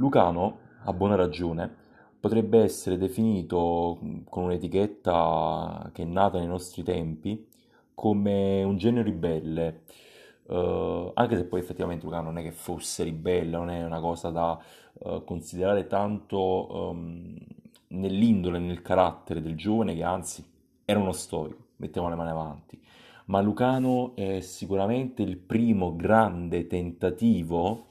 Lucano, a buona ragione, potrebbe essere definito mm, con un'etichetta che è nata nei nostri tempi come un genio ribelle, eh, anche se poi effettivamente Lucano non è che fosse ribelle, non è una cosa da eh, considerare tanto ehm, nell'indole, nel carattere del giovane, che anzi era uno stoico, mettiamo le mani avanti. Ma Lucano è sicuramente il primo grande tentativo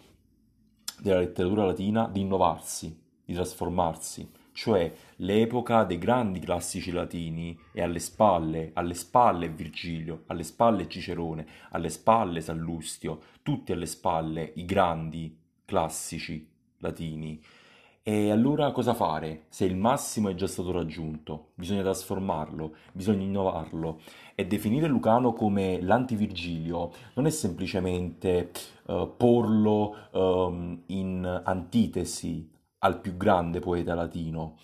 della letteratura latina di innovarsi, di trasformarsi, cioè l'epoca dei grandi classici latini è alle spalle, alle spalle Virgilio, alle spalle Cicerone, alle spalle Sallustio, tutti alle spalle i grandi classici latini. E allora cosa fare se il massimo è già stato raggiunto? Bisogna trasformarlo, bisogna innovarlo. E definire Lucano come l'antivirgilio non è semplicemente uh, porlo um, in antitesi al più grande poeta latino,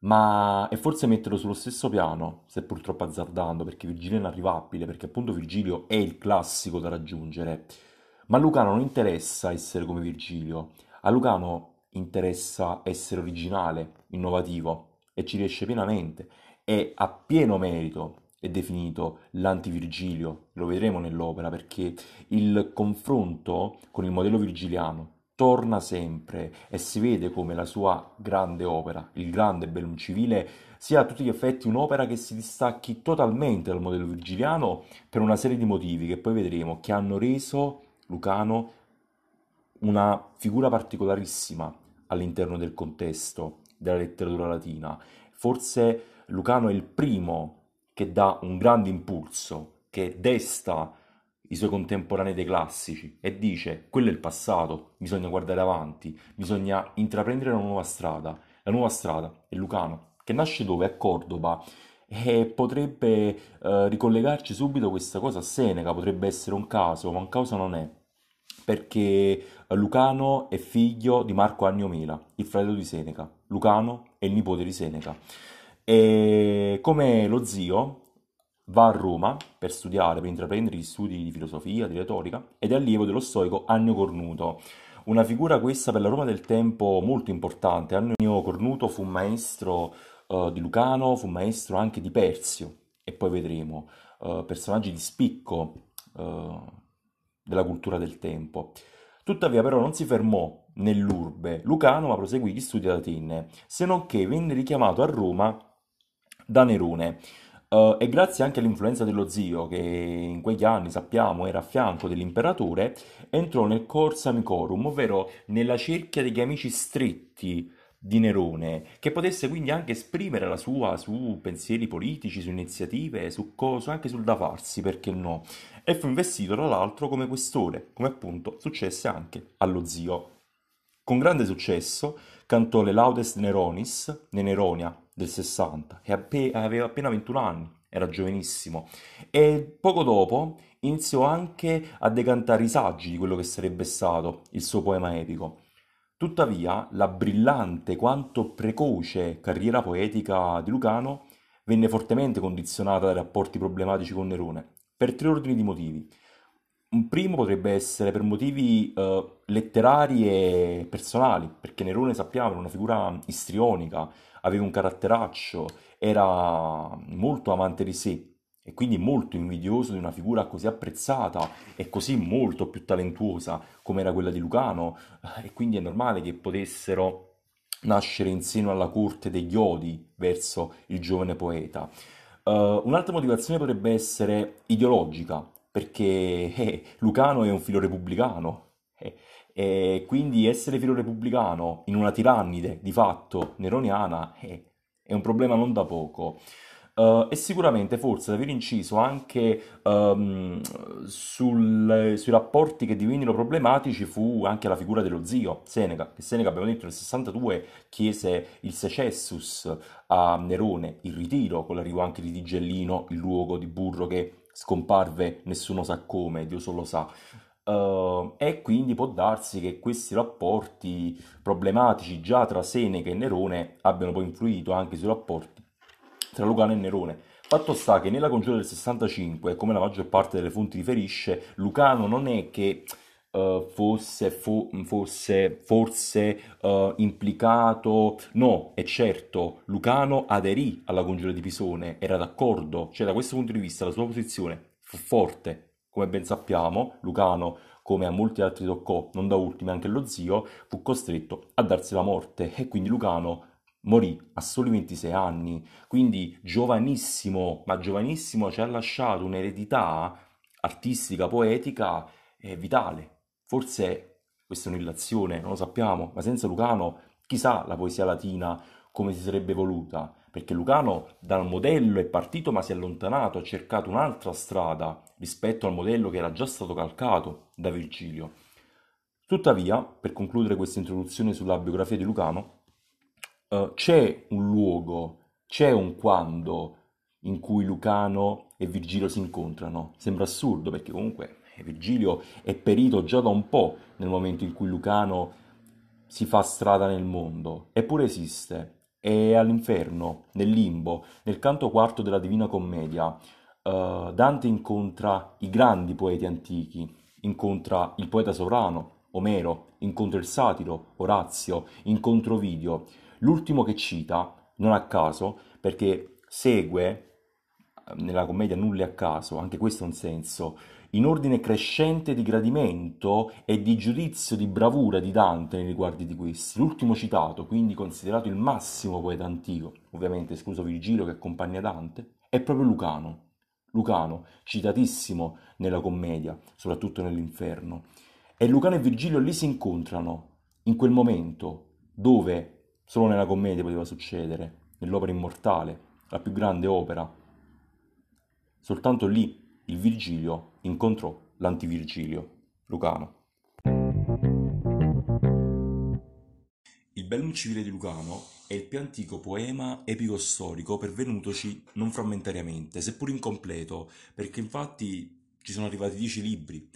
ma è forse metterlo sullo stesso piano, se purtroppo azzardando, perché Virgilio è inarrivabile, perché appunto Virgilio è il classico da raggiungere. Ma a Lucano non interessa essere come Virgilio, a Lucano interessa essere originale, innovativo, e ci riesce pienamente, e a pieno merito è definito l'anti-Virgilio, lo vedremo nell'opera, perché il confronto con il modello virgiliano torna sempre e si vede come la sua grande opera, il grande Bellum Civile, sia a tutti gli effetti un'opera che si distacchi totalmente dal modello virgiliano per una serie di motivi che poi vedremo che hanno reso Lucano una figura particolarissima all'interno del contesto della letteratura latina. Forse Lucano è il primo che dà un grande impulso, che desta i suoi contemporanei dei classici e dice quello è il passato, bisogna guardare avanti, bisogna intraprendere una nuova strada. La nuova strada è Lucano, che nasce dove? A Cordoba e potrebbe eh, ricollegarci subito questa cosa a Seneca, potrebbe essere un caso, ma un caso non è, perché Lucano è figlio di Marco Annio Mela, il fratello di Seneca. Lucano è il nipote di Seneca. E come lo zio, Va a Roma per studiare, per intraprendere gli studi di filosofia, di retorica, ed è allievo dello stoico Annio Cornuto. Una figura questa per la Roma del tempo molto importante. Annio Cornuto fu maestro uh, di Lucano, fu maestro anche di Persio, e poi vedremo uh, personaggi di spicco uh, della cultura del tempo. Tuttavia però non si fermò nell'urbe lucano, ma proseguì gli studi ad Atene, se non che venne richiamato a Roma da Nerone. Uh, e grazie anche all'influenza dello zio, che in quegli anni sappiamo era a fianco dell'imperatore, entrò nel Corsa Amicorum, ovvero nella cerchia degli amici stretti di Nerone, che potesse quindi anche esprimere la sua su pensieri politici, su iniziative, su cose, anche sul da farsi, perché no? E fu investito tra l'altro come questore, come appunto successe anche allo zio. Con grande successo cantò le Laudes Neronis, ne Neronia, del 60 e aveva appena 21 anni, era giovanissimo e poco dopo iniziò anche a decantare i saggi di quello che sarebbe stato il suo poema epico. Tuttavia, la brillante quanto precoce carriera poetica di Lucano venne fortemente condizionata dai rapporti problematici con Nerone, per tre ordini di motivi. Un primo potrebbe essere per motivi uh, letterari e personali, perché Nerone sappiamo era una figura istrionica, aveva un caratteraccio, era molto amante di sé e quindi molto invidioso di una figura così apprezzata e così molto più talentuosa come era quella di Lucano e quindi è normale che potessero nascere in seno alla corte degli odi verso il giovane poeta. Uh, un'altra motivazione potrebbe essere ideologica, perché eh, Lucano è un filo repubblicano, eh, e quindi essere filo repubblicano in una tirannide di fatto neroniana è, è un problema non da poco. Uh, e sicuramente forse aver inciso anche um, sul, sui rapporti che divennero problematici fu anche la figura dello zio Seneca, che Seneca abbiamo detto nel 62 chiese il secessus a Nerone, il ritiro, con l'arrivo anche di Tigellino, il luogo di burro che scomparve nessuno sa come, Dio solo sa. Uh, e quindi può darsi che questi rapporti problematici già tra Seneca e Nerone abbiano poi influito anche sui rapporti tra Lucano e Nerone. Fatto sta che nella congiura del 65, come la maggior parte delle fonti riferisce, Lucano non è che eh, fosse, fo- fosse forse eh, implicato. No, è certo, Lucano aderì alla congiura di Pisone, era d'accordo, cioè da questo punto di vista la sua posizione fu forte. Come ben sappiamo, Lucano, come a molti altri toccò, non da ultimo anche lo zio, fu costretto a darsi la morte e quindi Lucano morì a soli 26 anni, quindi giovanissimo, ma giovanissimo ci ha lasciato un'eredità artistica, poetica eh, vitale. Forse questa è un'illazione, non lo sappiamo, ma senza Lucano chissà la poesia latina come si sarebbe voluta, perché Lucano dal modello è partito ma si è allontanato, ha cercato un'altra strada rispetto al modello che era già stato calcato da Virgilio. Tuttavia, per concludere questa introduzione sulla biografia di Lucano, eh, c'è un luogo, c'è un quando in cui Lucano e Virgilio si incontrano. Sembra assurdo perché comunque Virgilio è perito già da un po' nel momento in cui Lucano si fa strada nel mondo, eppure esiste. È all'inferno, nel limbo, nel canto quarto della Divina Commedia. Uh, Dante incontra i grandi poeti antichi, incontra il poeta sovrano, Omero, incontra il satiro, Orazio, incontra Ovidio. L'ultimo che cita, non a caso, perché segue nella commedia Nulla a caso, anche questo è un senso, in ordine crescente di gradimento e di giudizio di bravura di Dante nei riguardi di questi. L'ultimo citato, quindi considerato il massimo poeta antico, ovviamente escluso Virgilio che accompagna Dante, è proprio Lucano. Lucano, citatissimo nella commedia, soprattutto nell'inferno. E Lucano e Virgilio lì si incontrano, in quel momento, dove solo nella commedia poteva succedere, nell'opera immortale, la più grande opera. Soltanto lì il Virgilio incontrò l'antivirgilio, Lucano. Il Bellum civile di Lucano è il più antico poema epico-storico pervenutoci non frammentariamente, seppur incompleto, perché infatti ci sono arrivati dieci libri.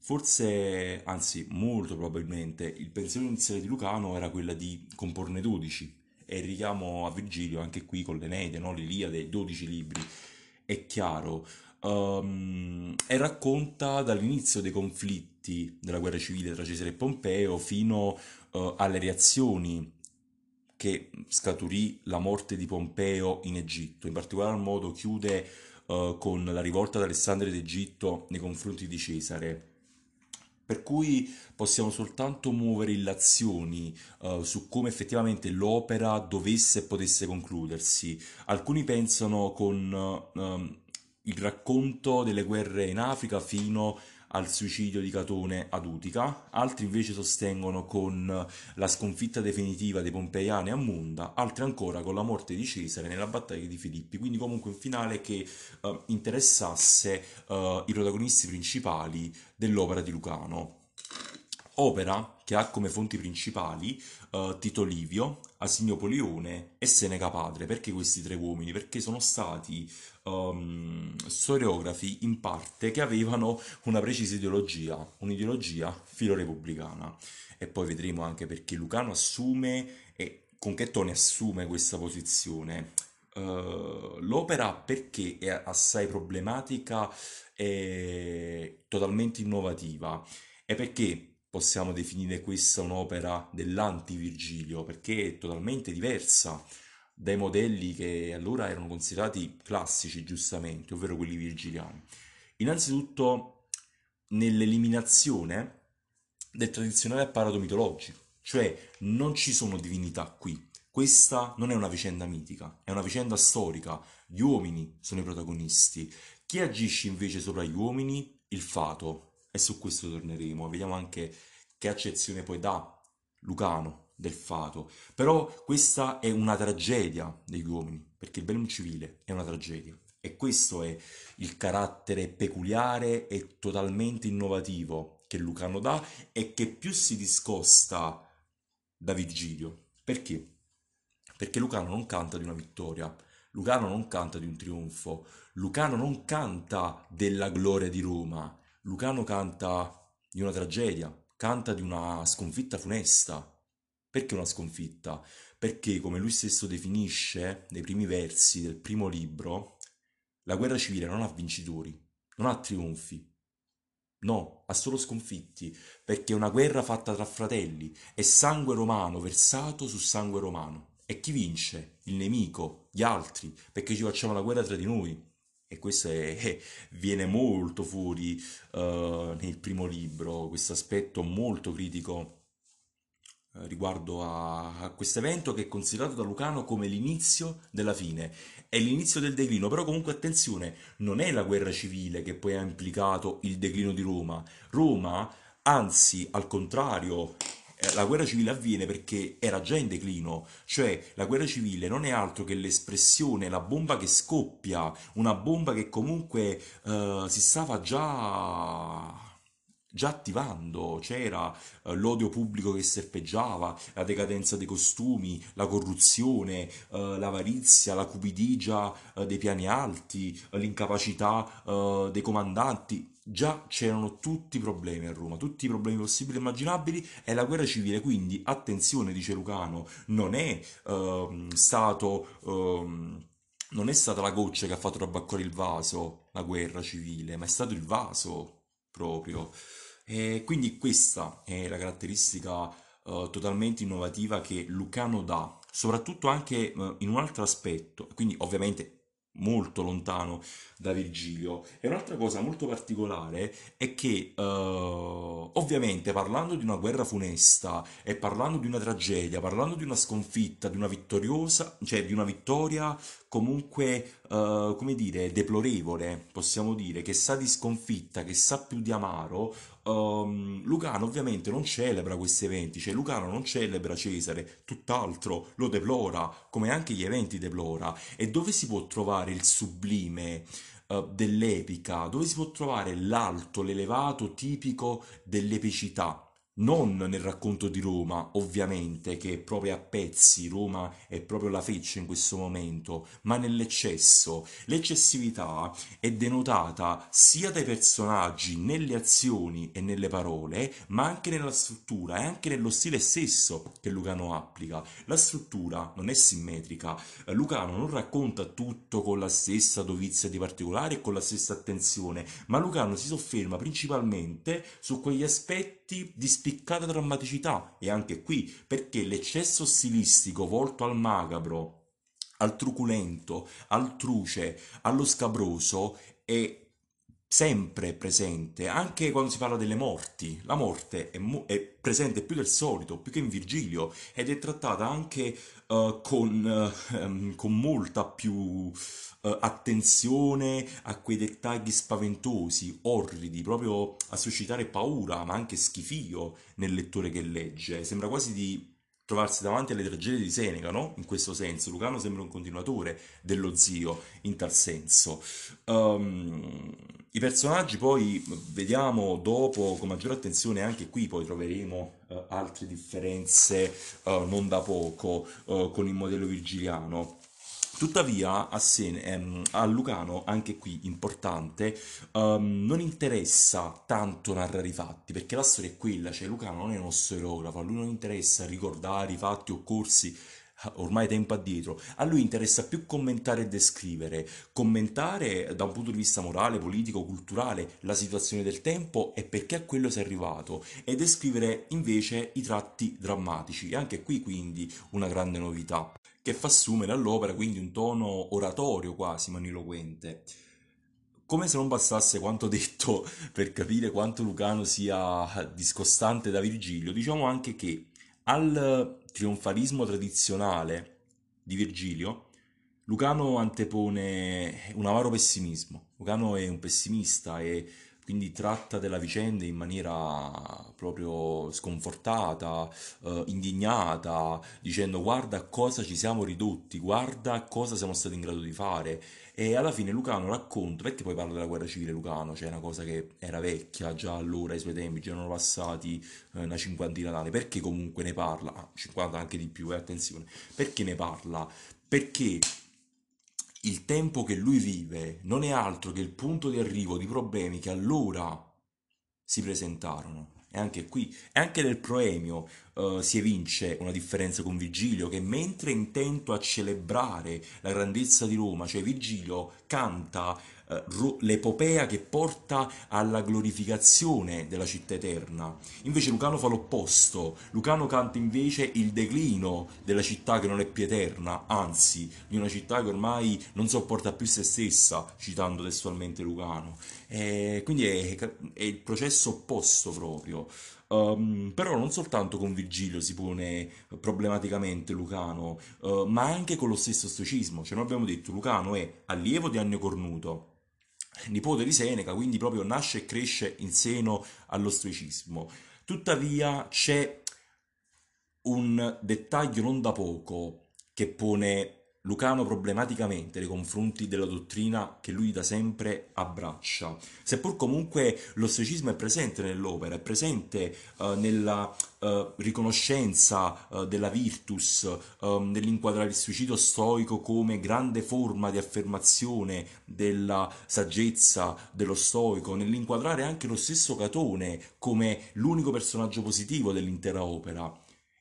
Forse, anzi molto probabilmente, il pensiero iniziale di Lucano era quella di comporne dodici, e il richiamo a Virgilio anche qui con l'Eneide, no? l'Iliade, dodici libri. È chiaro, Um, e racconta dall'inizio dei conflitti della guerra civile tra Cesare e Pompeo fino uh, alle reazioni che scaturì la morte di Pompeo in Egitto. In particolar modo chiude uh, con la rivolta di Alessandria d'Egitto nei confronti di Cesare. Per cui possiamo soltanto muovere illazioni uh, su come effettivamente l'opera dovesse e potesse concludersi. Alcuni pensano con uh, il racconto delle guerre in Africa fino al suicidio di Catone ad Utica, altri invece sostengono con la sconfitta definitiva dei Pompeiani a Munda, altri ancora con la morte di Cesare nella battaglia di Filippi, quindi comunque un finale che uh, interessasse uh, i protagonisti principali dell'opera di Lucano. Opera che ha come fonti principali uh, Tito Livio, Asinio Polione e Seneca Padre. Perché questi tre uomini? Perché sono stati um, storiografi in parte che avevano una precisa ideologia, un'ideologia filorepubblicana. E poi vedremo anche perché Lucano assume e con che toni assume questa posizione. Uh, l'opera perché è assai problematica e totalmente innovativa e perché possiamo definire questa un'opera dell'anti-Virgilio perché è totalmente diversa dai modelli che allora erano considerati classici, giustamente, ovvero quelli virgiliani. Innanzitutto nell'eliminazione del tradizionale apparato mitologico, cioè non ci sono divinità qui. Questa non è una vicenda mitica, è una vicenda storica. Gli uomini sono i protagonisti. Chi agisce invece sopra gli uomini? Il fato. E su questo torneremo. Vediamo anche che accezione poi dà Lucano del fato. Però questa è una tragedia degli uomini, perché il bellum civile è una tragedia. E questo è il carattere peculiare e totalmente innovativo che Lucano dà e che più si discosta da Virgilio. Perché? Perché Lucano non canta di una vittoria, Lucano non canta di un trionfo, Lucano non canta della gloria di Roma, Lucano canta di una tragedia, canta di una sconfitta funesta, perché una sconfitta? Perché, come lui stesso definisce nei primi versi del primo libro, la guerra civile non ha vincitori, non ha trionfi, No, ha solo sconfitti, perché è una guerra fatta tra fratelli, è sangue romano versato su sangue romano. E chi vince? Il nemico, gli altri, perché ci facciamo la guerra tra di noi. E questo è, è- viene molto fuori eh, nel primo libro, questo aspetto molto critico eh, riguardo a, a questo evento che è considerato da Lucano come l'inizio della fine. È l'inizio del declino, però comunque attenzione, non è la guerra civile che poi ha implicato il declino di Roma. Roma, anzi, al contrario, eh, la guerra civile avviene perché era già in declino, cioè la guerra civile non è altro che l'espressione, la bomba che scoppia, una bomba che comunque eh, si stava già, già attivando, c'era eh, l'odio pubblico che serpeggiava, la decadenza dei costumi, la corruzione, eh, l'avarizia, la cupidigia eh, dei piani alti, l'incapacità eh, dei comandanti. Già c'erano tutti i problemi a Roma, tutti i problemi possibili e immaginabili e la guerra civile, quindi attenzione, dice Lucano, non è ehm, stato, ehm, non è stata la goccia che ha fatto trabaccolare il vaso, la guerra civile, ma è stato il vaso proprio. E quindi questa è la caratteristica eh, totalmente innovativa che Lucano dà, soprattutto anche eh, in un altro aspetto, quindi ovviamente molto lontano da Virgilio. E un'altra cosa molto particolare è che, eh, ovviamente, parlando di una guerra funesta e parlando di una tragedia, parlando di una sconfitta, di una vittoriosa, cioè di una vittoria comunque, eh, come dire, deplorevole, possiamo dire, che sa di sconfitta, che sa più di amaro, ehm, Lucano ovviamente non celebra questi eventi, cioè Lucano non celebra Cesare, tutt'altro lo deplora, come anche gli eventi deplora. E dove si può trovare il sublime? eh, dell'epica, dove si può trovare l'alto, l'elevato tipico dell'epicità. Non nel racconto di Roma, ovviamente, che è proprio a pezzi, Roma è proprio la feccia in questo momento, ma nell'eccesso. L'eccessività è denotata sia dai personaggi nelle azioni e nelle parole, ma anche nella struttura e anche nello stile stesso che Lucano applica. La struttura non è simmetrica, Lucano non racconta tutto con la stessa dovizia di particolari e con la stessa attenzione, ma Lucano si sofferma principalmente su quegli aspetti di spiccata drammaticità. E anche qui perché l'eccesso stilistico volto al macabro, al truculento, al truce, allo scabroso è sempre presente, anche quando si parla delle morti. La morte è, mo- è presente più del solito, più che in Virgilio, ed è trattata anche eh, con, eh, ehm, con molta più eh, attenzione a quei dettagli spaventosi, orridi, proprio a suscitare paura, ma anche schifio nel lettore che legge. Sembra quasi di trovarsi davanti alle tragedie di Seneca, no? In questo senso, Lucano sembra un continuatore dello zio in tal senso. Ehm, I personaggi poi vediamo dopo con maggiore attenzione, anche qui poi troveremo eh, altre differenze eh, non da poco eh, con il modello virgiliano. Tuttavia, a, Sen- ehm, a Lucano, anche qui importante, ehm, non interessa tanto narrare i fatti, perché la storia è quella, cioè Lucano non è uno storiografo, a lui non interessa ricordare i fatti occorsi ormai tempo addietro, a lui interessa più commentare e descrivere, commentare da un punto di vista morale, politico, culturale la situazione del tempo e perché a quello si è arrivato, e descrivere invece i tratti drammatici, e anche qui quindi una grande novità che fa assumere all'opera quindi un tono oratorio quasi maniloquente. Come se non bastasse quanto detto per capire quanto Lucano sia discostante da Virgilio, diciamo anche che al trionfalismo tradizionale di Virgilio, Lucano antepone un amaro pessimismo. Lucano è un pessimista e quindi tratta della vicenda in maniera proprio sconfortata, eh, indignata, dicendo guarda cosa ci siamo ridotti, guarda cosa siamo stati in grado di fare. E alla fine Lucano racconta, perché poi parla della guerra civile Lucano, cioè una cosa che era vecchia già allora, ai suoi tempi, già erano passati eh, una cinquantina d'anni, perché comunque ne parla? Ah, 50 anche di più, eh, attenzione, perché ne parla? Perché il tempo che lui vive non è altro che il punto di arrivo di problemi che allora si presentarono. E anche qui, e anche nel proemio eh, si evince una differenza con Virgilio, che mentre è intento a celebrare la grandezza di Roma, cioè Virgilio canta eh, l'epopea che porta alla glorificazione della città eterna. Invece Lucano fa l'opposto, Lucano canta invece il declino della città che non è più eterna, anzi di una città che ormai non sopporta più se stessa, citando testualmente Lucano. E quindi è, è il processo opposto proprio. Um, però non soltanto con Virgilio si pone problematicamente Lucano, uh, ma anche con lo stesso stoicismo. Cioè, noi abbiamo detto Lucano è allievo di Annio Cornuto, nipote di Seneca, quindi proprio nasce e cresce in seno allo stoicismo. Tuttavia c'è un dettaglio non da poco che pone Lucano problematicamente nei confronti della dottrina che lui da sempre abbraccia, seppur comunque lo stoicismo è presente nell'opera, è presente uh, nella uh, riconoscenza uh, della virtus, nell'inquadrare il suicidio stoico come grande forma di affermazione della saggezza dello stoico, nell'inquadrare anche lo stesso Catone come l'unico personaggio positivo dell'intera opera,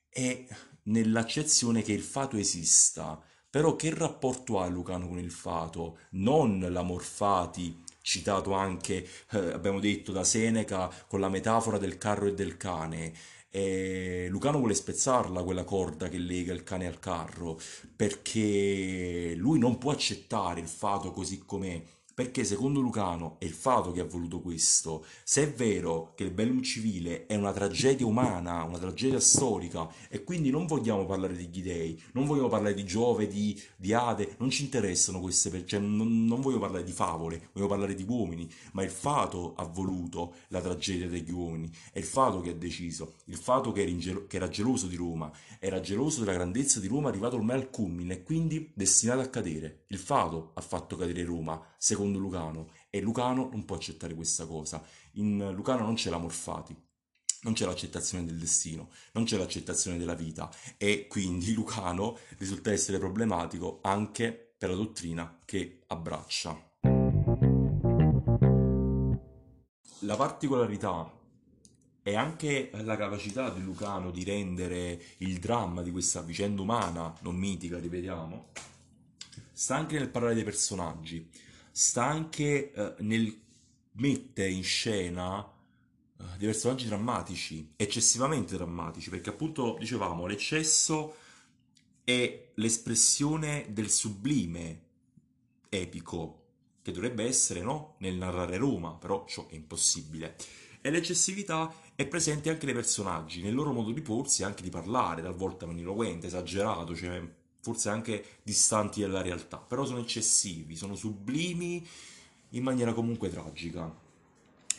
e nell'accezione che il fato esista però che rapporto ha Lucano con il fato? Non l'amor fati, citato anche, eh, abbiamo detto, da Seneca con la metafora del carro e del cane. E Lucano vuole spezzarla quella corda che lega il cane al carro, perché lui non può accettare il fato così com'è perché secondo Lucano è il fato che ha voluto questo. Se è vero che il Bellum Civile è una tragedia umana, una tragedia storica, e quindi non vogliamo parlare degli dei, non vogliamo parlare di Giove, di, di Ade, non ci interessano queste, cioè non, non voglio parlare di favole, voglio parlare di uomini, ma il fato ha voluto la tragedia degli uomini, è il fato che ha deciso, il fato che era, gelo, che era geloso di Roma, era geloso della grandezza di Roma arrivato ormai al culmine e quindi destinato a cadere. Il fato ha fatto cadere Roma, secondo secondo Lucano e Lucano non può accettare questa cosa. In Lucano non c'è l'amor fati, non c'è l'accettazione del destino, non c'è l'accettazione della vita e quindi Lucano risulta essere problematico anche per la dottrina che abbraccia. La particolarità e anche la capacità di Lucano di rendere il dramma di questa vicenda umana, non mitica, ripetiamo, sta anche nel parlare dei personaggi sta anche eh, nel mettere in scena eh, dei personaggi drammatici, eccessivamente drammatici, perché appunto dicevamo l'eccesso è l'espressione del sublime epico, che dovrebbe essere no? nel narrare Roma, però ciò è impossibile. E l'eccessività è presente anche nei personaggi, nel loro modo di porsi e anche di parlare, talvolta maniloquente, esagerato, cioè forse anche distanti dalla realtà, però sono eccessivi, sono sublimi in maniera comunque tragica.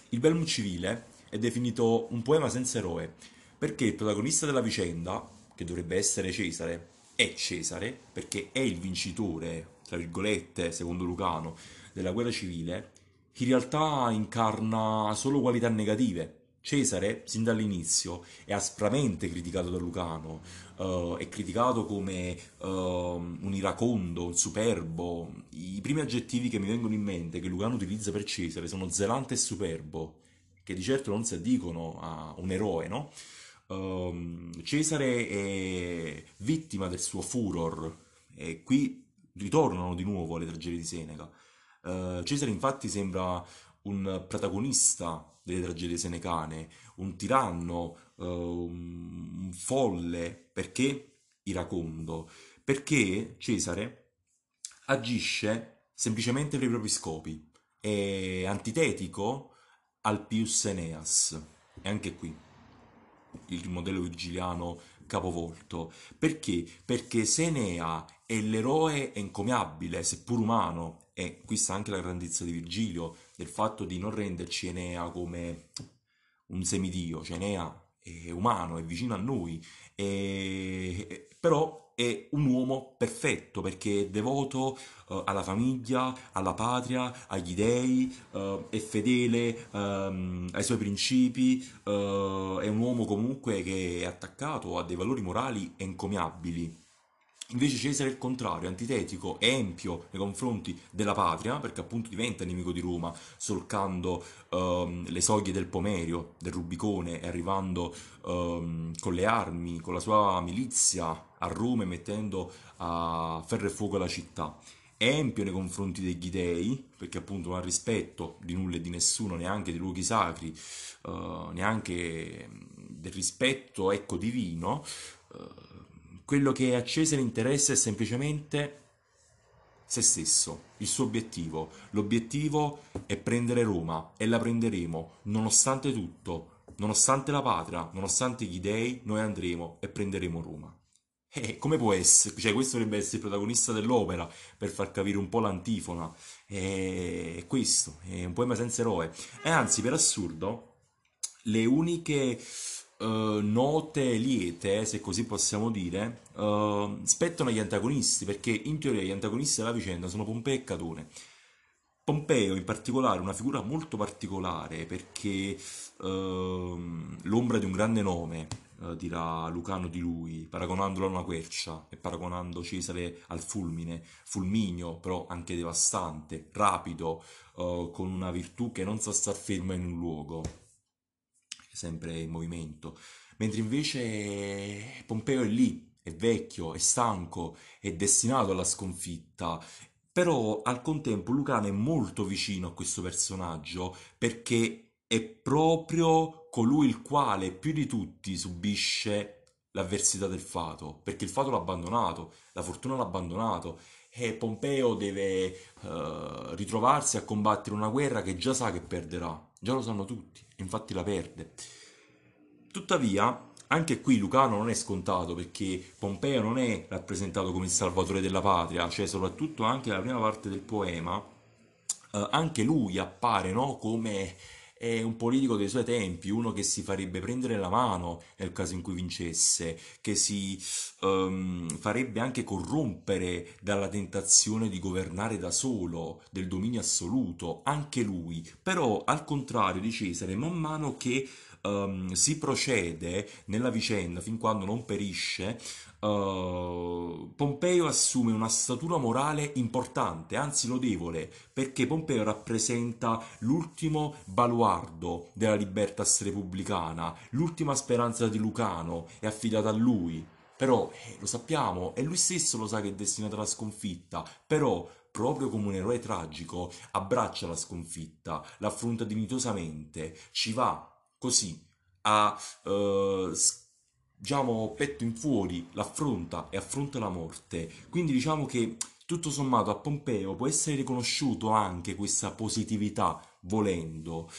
Il Belmum Civile è definito un poema senza eroe, perché il protagonista della vicenda, che dovrebbe essere Cesare, è Cesare, perché è il vincitore, tra virgolette, secondo Lucano, della guerra civile, in realtà incarna solo qualità negative, Cesare, sin dall'inizio, è aspramente criticato da Lucano, uh, è criticato come uh, un iracondo, un superbo. I primi aggettivi che mi vengono in mente che Lucano utilizza per Cesare sono zelante e superbo, che di certo non si addicono a un eroe, no? Uh, Cesare è vittima del suo furor e qui ritornano di nuovo le tragedie di Seneca. Uh, Cesare infatti sembra un protagonista delle tragedie senecane, un tiranno, uh, un folle, perché? Iracondo? Perché Cesare agisce semplicemente per i propri scopi, è antitetico al Pius Eneas, e anche qui il modello virgiliano capovolto. Perché? Perché se Enea è l'eroe encomiabile, seppur umano, e qui sta anche la grandezza di Virgilio, del fatto di non renderci Enea come un semidio, cioè Enea è umano, è vicino a noi, e... però è un uomo perfetto perché è devoto uh, alla famiglia, alla patria, agli dei, uh, è fedele um, ai suoi principi, uh, è un uomo comunque che è attaccato a dei valori morali encomiabili. Invece Cesare è il contrario, antitetico, empio nei confronti della patria, perché appunto diventa nemico di Roma, solcando um, le soglie del Pomerio, del Rubicone, e arrivando um, con le armi, con la sua milizia a Roma mettendo a ferro e fuoco la città. empio nei confronti degli dei, perché appunto non ha rispetto di nulla e di nessuno, neanche dei luoghi sacri, uh, neanche del rispetto ecco, divino, uh, quello che a Cesare interessa è semplicemente se stesso, il suo obiettivo. L'obiettivo è prendere Roma e la prenderemo, nonostante tutto, nonostante la patria, nonostante gli dei, noi andremo e prenderemo Roma. E come può essere? Cioè, questo dovrebbe essere il protagonista dell'opera per far capire un po' l'antifona. È questo, è un poema senza eroe. E anzi, per assurdo, le uniche uh, note liete, se così possiamo dire, uh, spettano agli antagonisti, perché in teoria gli antagonisti della vicenda sono Pompeo e Catone. Pompeo in particolare è una figura molto particolare perché uh, l'ombra di un grande nome, uh, dirà Lucano di lui, paragonandolo a una quercia e paragonando Cesare al fulmine, fulmineo però anche devastante, rapido, uh, con una virtù che non sa star ferma in un luogo, sempre in movimento, mentre invece Pompeo è lì, è vecchio, è stanco, è destinato alla sconfitta. Però al contempo Lucano è molto vicino a questo personaggio perché è proprio colui il quale più di tutti subisce l'avversità del fato, perché il fato l'ha abbandonato, la fortuna l'ha abbandonato e Pompeo deve uh, ritrovarsi a combattere una guerra che già sa che perderà, già lo sanno tutti, infatti la perde. Tuttavia, anche qui Lucano non è scontato perché Pompeo non è rappresentato come il salvatore della patria, cioè soprattutto anche nella prima parte del poema, eh, anche lui appare no, come è un politico dei suoi tempi, uno che si farebbe prendere la mano nel caso in cui vincesse, che si um, farebbe anche corrompere dalla tentazione di governare da solo, del dominio assoluto, anche lui. Però, al contrario di Cesare, man mano che um, si procede nella vicenda fin quando non perisce, uh, Pompeo assume una statura morale importante, anzi lodevole, perché Pompeo rappresenta l'ultimo baluardo della libertas repubblicana, l'ultima speranza di Lucano è affidata a lui. Però eh, lo sappiamo, e lui stesso lo sa che è destinato alla sconfitta, però proprio come un eroe tragico, abbraccia la sconfitta, l'affronta dignitosamente, ci va così a eh, diciamo petto in fuori l'affronta e affronta la morte. Quindi diciamo che tutto sommato a Pompeo può essere riconosciuto anche questa positività volendo.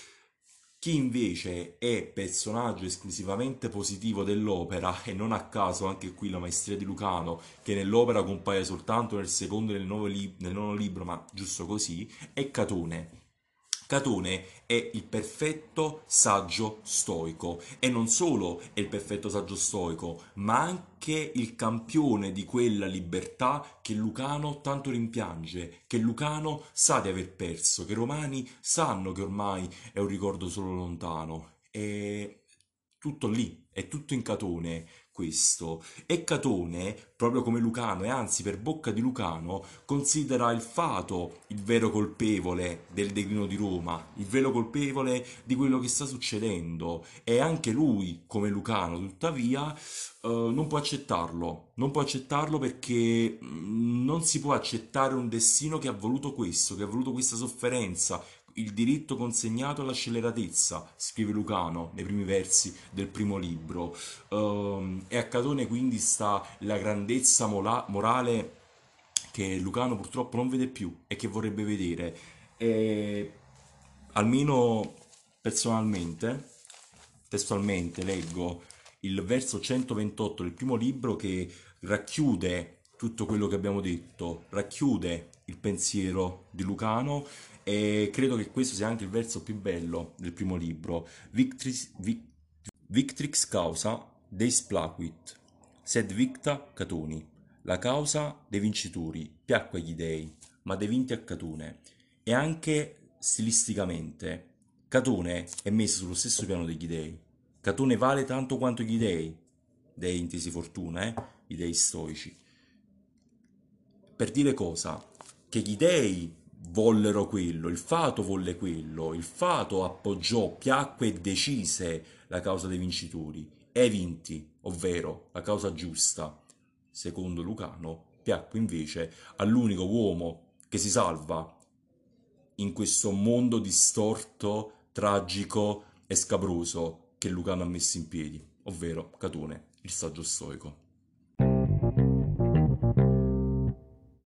Chi invece è personaggio esclusivamente positivo dell'opera, e non a caso anche qui la maestria di Lucano, che nell'opera compaia soltanto nel secondo e nel, nel nono libro, ma giusto così, è Catone Catone è il perfetto saggio stoico e non solo è il perfetto saggio stoico, ma anche il campione di quella libertà che Lucano tanto rimpiange, che Lucano sa di aver perso, che i romani sanno che ormai è un ricordo solo lontano. E tutto lì, è tutto in Catone questo. E Catone, proprio come Lucano, e anzi per bocca di Lucano, considera il fato il vero colpevole del declino di Roma, il vero colpevole di quello che sta succedendo. E anche lui, come Lucano, tuttavia, eh, non può accettarlo. Non può accettarlo perché mm, non si può accettare un destino che ha voluto questo, che ha voluto questa sofferenza, il diritto consegnato alla scelleratezza, scrive Lucano nei primi versi del primo libro. Um, e a Catone quindi sta la grandezza mola- morale che Lucano purtroppo non vede più e che vorrebbe vedere. E, almeno personalmente, testualmente, leggo il verso 128 del primo libro che racchiude tutto quello che abbiamo detto, racchiude il pensiero di Lucano e credo che questo sia anche il verso più bello del primo libro. Victrix, Victrix causa deis placuit, sed victa Catoni. La causa dei vincitori piacque agli dei, ma dei vinti a Catone. E anche stilisticamente, Catone è messo sullo stesso piano degli dei. Catone vale tanto quanto gli dei, dei intesi fortuna, eh? i dei stoici. Per dire cosa? Che gli dei vollero quello, il fato volle quello, il fato appoggiò, piacque e decise la causa dei vincitori e vinti, ovvero la causa giusta. Secondo Lucano, piacque invece all'unico uomo che si salva in questo mondo distorto, tragico e scabroso che Lucano ha messo in piedi, ovvero Catone, il saggio stoico.